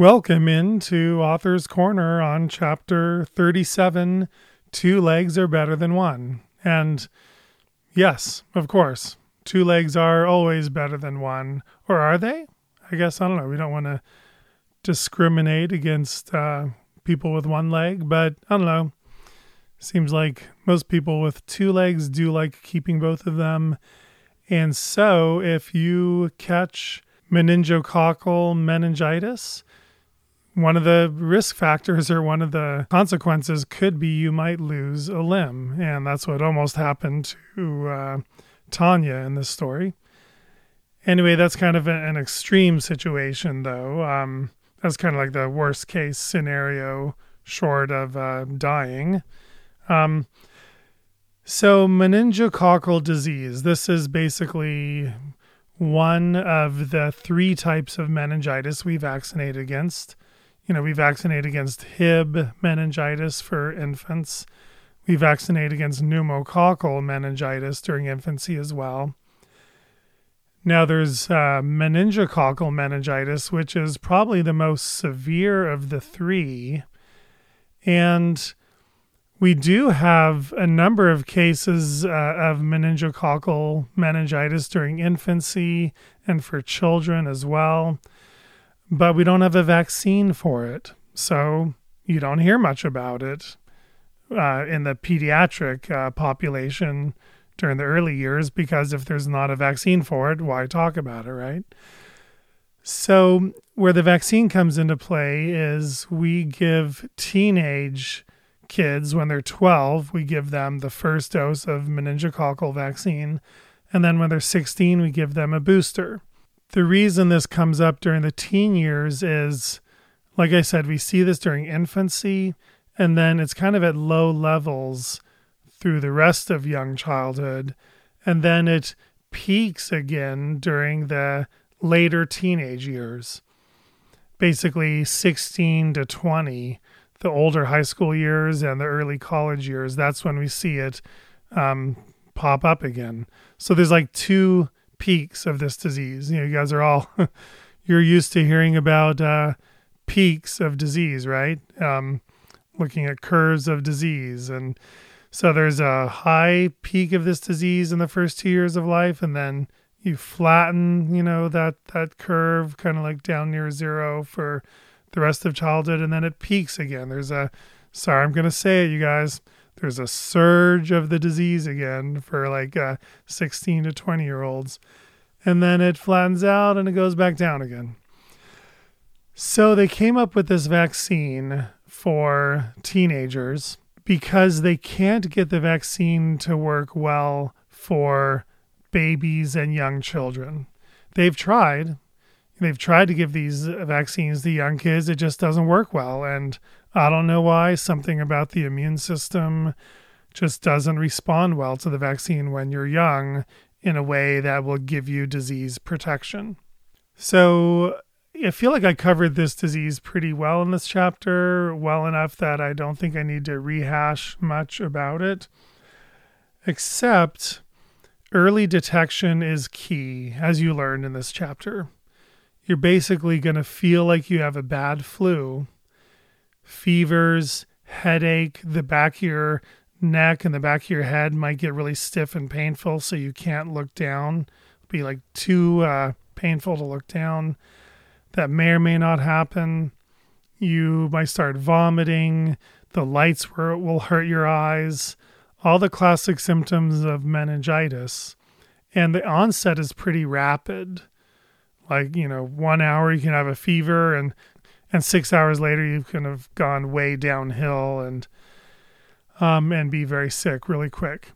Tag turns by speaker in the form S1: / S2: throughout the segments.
S1: Welcome into Author's Corner on chapter 37 Two Legs Are Better Than One. And yes, of course, two legs are always better than one. Or are they? I guess, I don't know. We don't want to discriminate against uh, people with one leg, but I don't know. Seems like most people with two legs do like keeping both of them. And so if you catch meningococcal meningitis, one of the risk factors or one of the consequences could be you might lose a limb. And that's what almost happened to uh, Tanya in this story. Anyway, that's kind of an extreme situation, though. Um, that's kind of like the worst case scenario, short of uh, dying. Um, so, meningococcal disease, this is basically one of the three types of meningitis we vaccinate against. You know, we vaccinate against Hib meningitis for infants. We vaccinate against pneumococcal meningitis during infancy as well. Now, there's uh, meningococcal meningitis, which is probably the most severe of the three. And we do have a number of cases uh, of meningococcal meningitis during infancy and for children as well but we don't have a vaccine for it. So you don't hear much about it uh, in the pediatric uh, population during the early years because if there's not a vaccine for it, why talk about it, right? So, where the vaccine comes into play is we give teenage kids, when they're 12, we give them the first dose of meningococcal vaccine. And then when they're 16, we give them a booster the reason this comes up during the teen years is, like I said, we see this during infancy, and then it's kind of at low levels through the rest of young childhood. And then it peaks again during the later teenage years, basically 16 to 20, the older high school years and the early college years. That's when we see it um, pop up again. So there's like two peaks of this disease. You know, you guys are all you're used to hearing about uh, peaks of disease, right? Um, looking at curves of disease, and so there's a high peak of this disease in the first two years of life, and then you flatten, you know, that that curve kind of like down near zero for the rest of childhood, and then it peaks again. There's a sorry, I'm gonna say it, you guys there's a surge of the disease again for like uh, 16 to 20 year olds. And then it flattens out and it goes back down again. So they came up with this vaccine for teenagers because they can't get the vaccine to work well for babies and young children. They've tried. They've tried to give these vaccines to young kids. It just doesn't work well. And I don't know why. Something about the immune system just doesn't respond well to the vaccine when you're young in a way that will give you disease protection. So I feel like I covered this disease pretty well in this chapter, well enough that I don't think I need to rehash much about it, except early detection is key, as you learned in this chapter. You're basically going to feel like you have a bad flu fevers, headache, the back of your neck and the back of your head might get really stiff and painful, so you can't look down. It'll be like too uh, painful to look down. That may or may not happen. You might start vomiting. The lights will hurt your eyes. All the classic symptoms of meningitis. And the onset is pretty rapid. Like, you know, one hour you can have a fever, and and six hours later you can have gone way downhill and um, and be very sick really quick.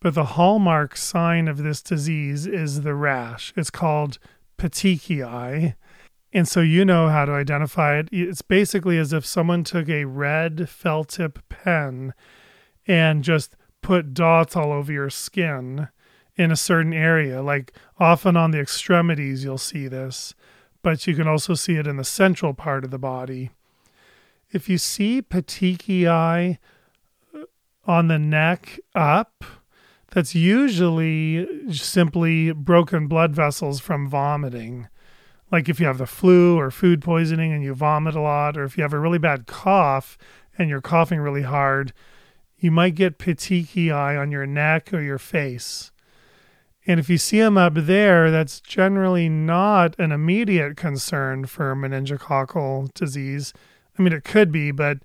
S1: But the hallmark sign of this disease is the rash. It's called petechiae. And so you know how to identify it. It's basically as if someone took a red felt tip pen and just put dots all over your skin in a certain area. Like often on the extremities, you'll see this but you can also see it in the central part of the body. If you see petechiae uh, on the neck up, that's usually simply broken blood vessels from vomiting. like if you have the flu or food poisoning and you vomit a lot, or if you have a really bad cough and you're coughing really hard, you might get petechiae on your neck or your face. And if you see them up there, that's generally not an immediate concern for meningococcal disease. I mean, it could be, but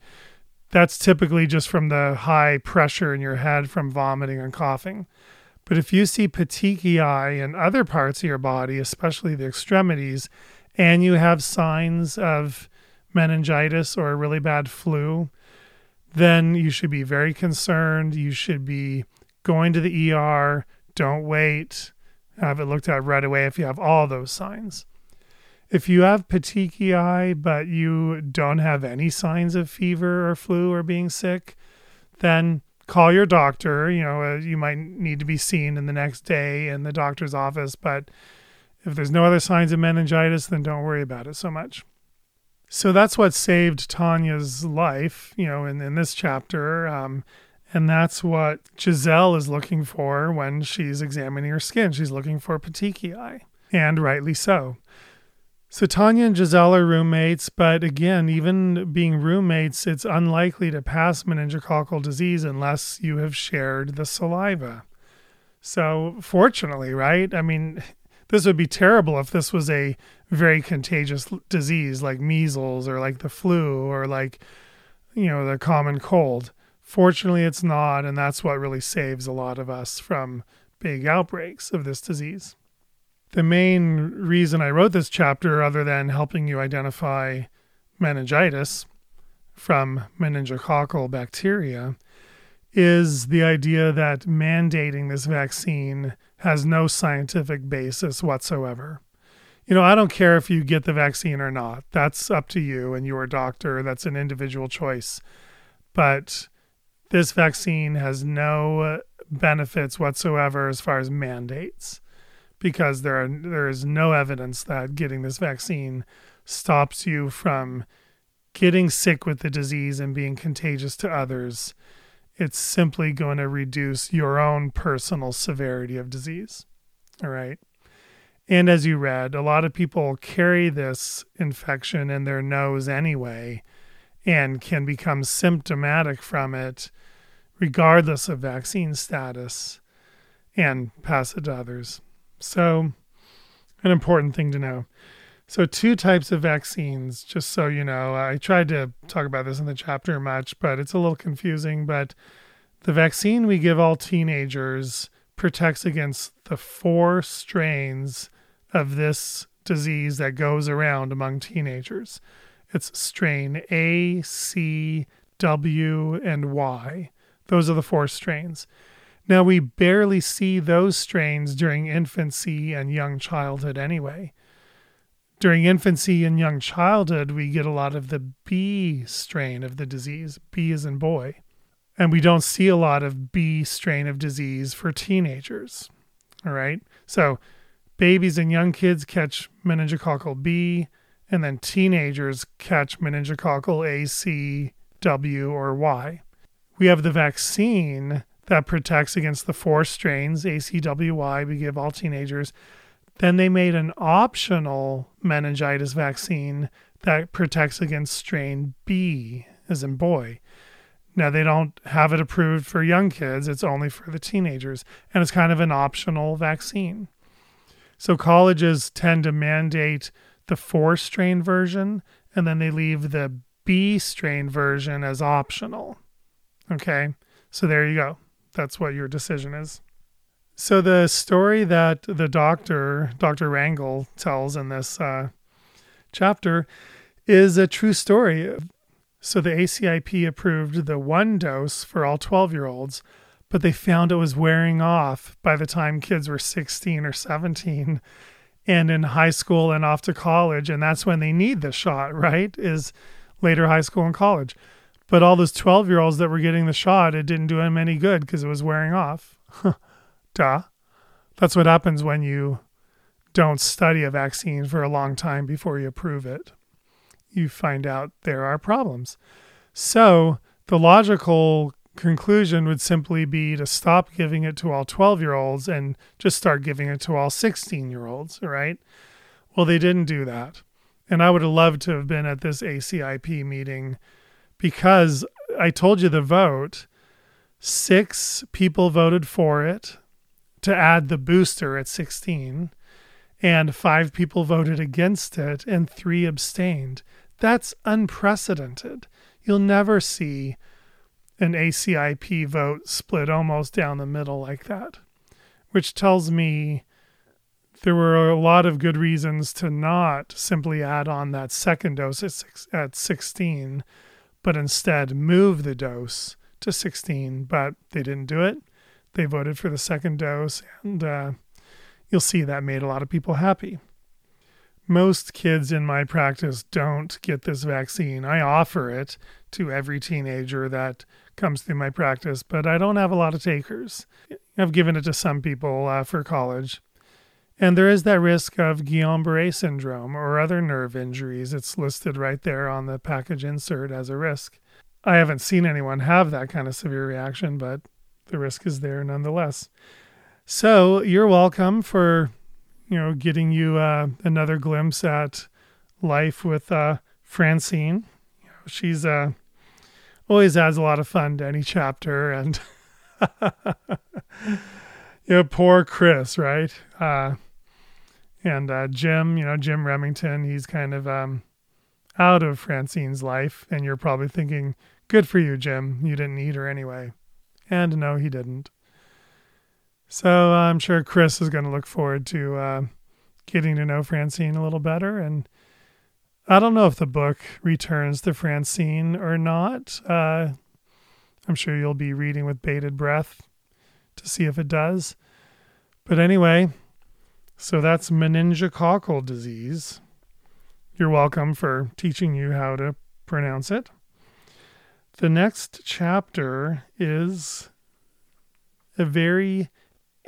S1: that's typically just from the high pressure in your head from vomiting and coughing. But if you see petechiae in other parts of your body, especially the extremities, and you have signs of meningitis or a really bad flu, then you should be very concerned. You should be going to the ER. Don't wait. Have it looked at right away if you have all those signs. If you have petechiae, but you don't have any signs of fever or flu or being sick, then call your doctor. You know, uh, you might need to be seen in the next day in the doctor's office, but if there's no other signs of meningitis, then don't worry about it so much. So that's what saved Tanya's life, you know, in, in this chapter. Um, and that's what Giselle is looking for when she's examining her skin. She's looking for petechiae, and rightly so. So Tanya and Giselle are roommates, but again, even being roommates, it's unlikely to pass meningococcal disease unless you have shared the saliva. So fortunately, right? I mean, this would be terrible if this was a very contagious disease like measles or like the flu or like, you know, the common cold. Fortunately, it's not, and that's what really saves a lot of us from big outbreaks of this disease the main reason I wrote this chapter, other than helping you identify meningitis from meningococcal bacteria, is the idea that mandating this vaccine has no scientific basis whatsoever. You know, I don't care if you get the vaccine or not. That's up to you and your doctor. That's an individual choice. But this vaccine has no benefits whatsoever as far as mandates because there are there is no evidence that getting this vaccine stops you from getting sick with the disease and being contagious to others. It's simply going to reduce your own personal severity of disease. All right. And as you read, a lot of people carry this infection in their nose anyway and can become symptomatic from it regardless of vaccine status and pass it to others. So, an important thing to know. So, two types of vaccines, just so you know. I tried to talk about this in the chapter much, but it's a little confusing. But the vaccine we give all teenagers protects against the four strains of this disease that goes around among teenagers. It's strain A, C, W, and Y. Those are the four strains. Now, we barely see those strains during infancy and young childhood anyway. During infancy and young childhood, we get a lot of the B strain of the disease. B is in boy. And we don't see a lot of B strain of disease for teenagers. All right. So, babies and young kids catch meningococcal B, and then teenagers catch meningococcal A, C, W, or Y. We have the vaccine that protects against the four strains, ACWY, we give all teenagers. Then they made an optional meningitis vaccine that protects against strain B, as in boy. Now, they don't have it approved for young kids, it's only for the teenagers, and it's kind of an optional vaccine. So, colleges tend to mandate the four strain version, and then they leave the B strain version as optional. Okay, so there you go that's what your decision is. So the story that the doctor, Dr. Rangel, tells in this uh, chapter is a true story. So the ACIP approved the one dose for all 12 year olds, but they found it was wearing off by the time kids were 16 or 17 and in high school and off to college. And that's when they need the shot, right? Is later high school and college. But all those 12 year olds that were getting the shot, it didn't do them any good because it was wearing off. Duh. That's what happens when you don't study a vaccine for a long time before you approve it. You find out there are problems. So the logical conclusion would simply be to stop giving it to all 12 year olds and just start giving it to all 16 year olds, right? Well, they didn't do that. And I would have loved to have been at this ACIP meeting because I told you the vote. Six people voted for it to add the booster at 16, and five people voted against it, and three abstained. That's unprecedented. You'll never see an ACIP vote split almost down the middle like that, which tells me there were a lot of good reasons to not simply add on that second dose at, six, at 16, but instead move the dose to 16. But they didn't do it. They voted for the second dose, and uh, you'll see that made a lot of people happy. Most kids in my practice don't get this vaccine. I offer it to every teenager that comes through my practice, but I don't have a lot of takers. I've given it to some people uh, for college. And there is that risk of Guillain Barre syndrome or other nerve injuries. It's listed right there on the package insert as a risk. I haven't seen anyone have that kind of severe reaction, but the risk is there nonetheless. So you're welcome for, you know, getting you uh, another glimpse at life with uh, Francine. You know, she's uh, always adds a lot of fun to any chapter, and you know, poor Chris, right? Uh, and uh, Jim, you know, Jim Remington, he's kind of um, out of Francine's life, and you're probably thinking, "Good for you, Jim. You didn't need her anyway." And no, he didn't. So I'm sure Chris is going to look forward to uh, getting to know Francine a little better. And I don't know if the book returns to Francine or not. Uh, I'm sure you'll be reading with bated breath to see if it does. But anyway, so that's meningococcal disease. You're welcome for teaching you how to pronounce it. The next chapter is a very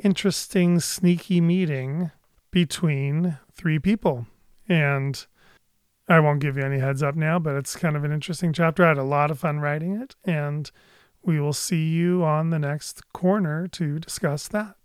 S1: interesting, sneaky meeting between three people. And I won't give you any heads up now, but it's kind of an interesting chapter. I had a lot of fun writing it, and we will see you on the next corner to discuss that.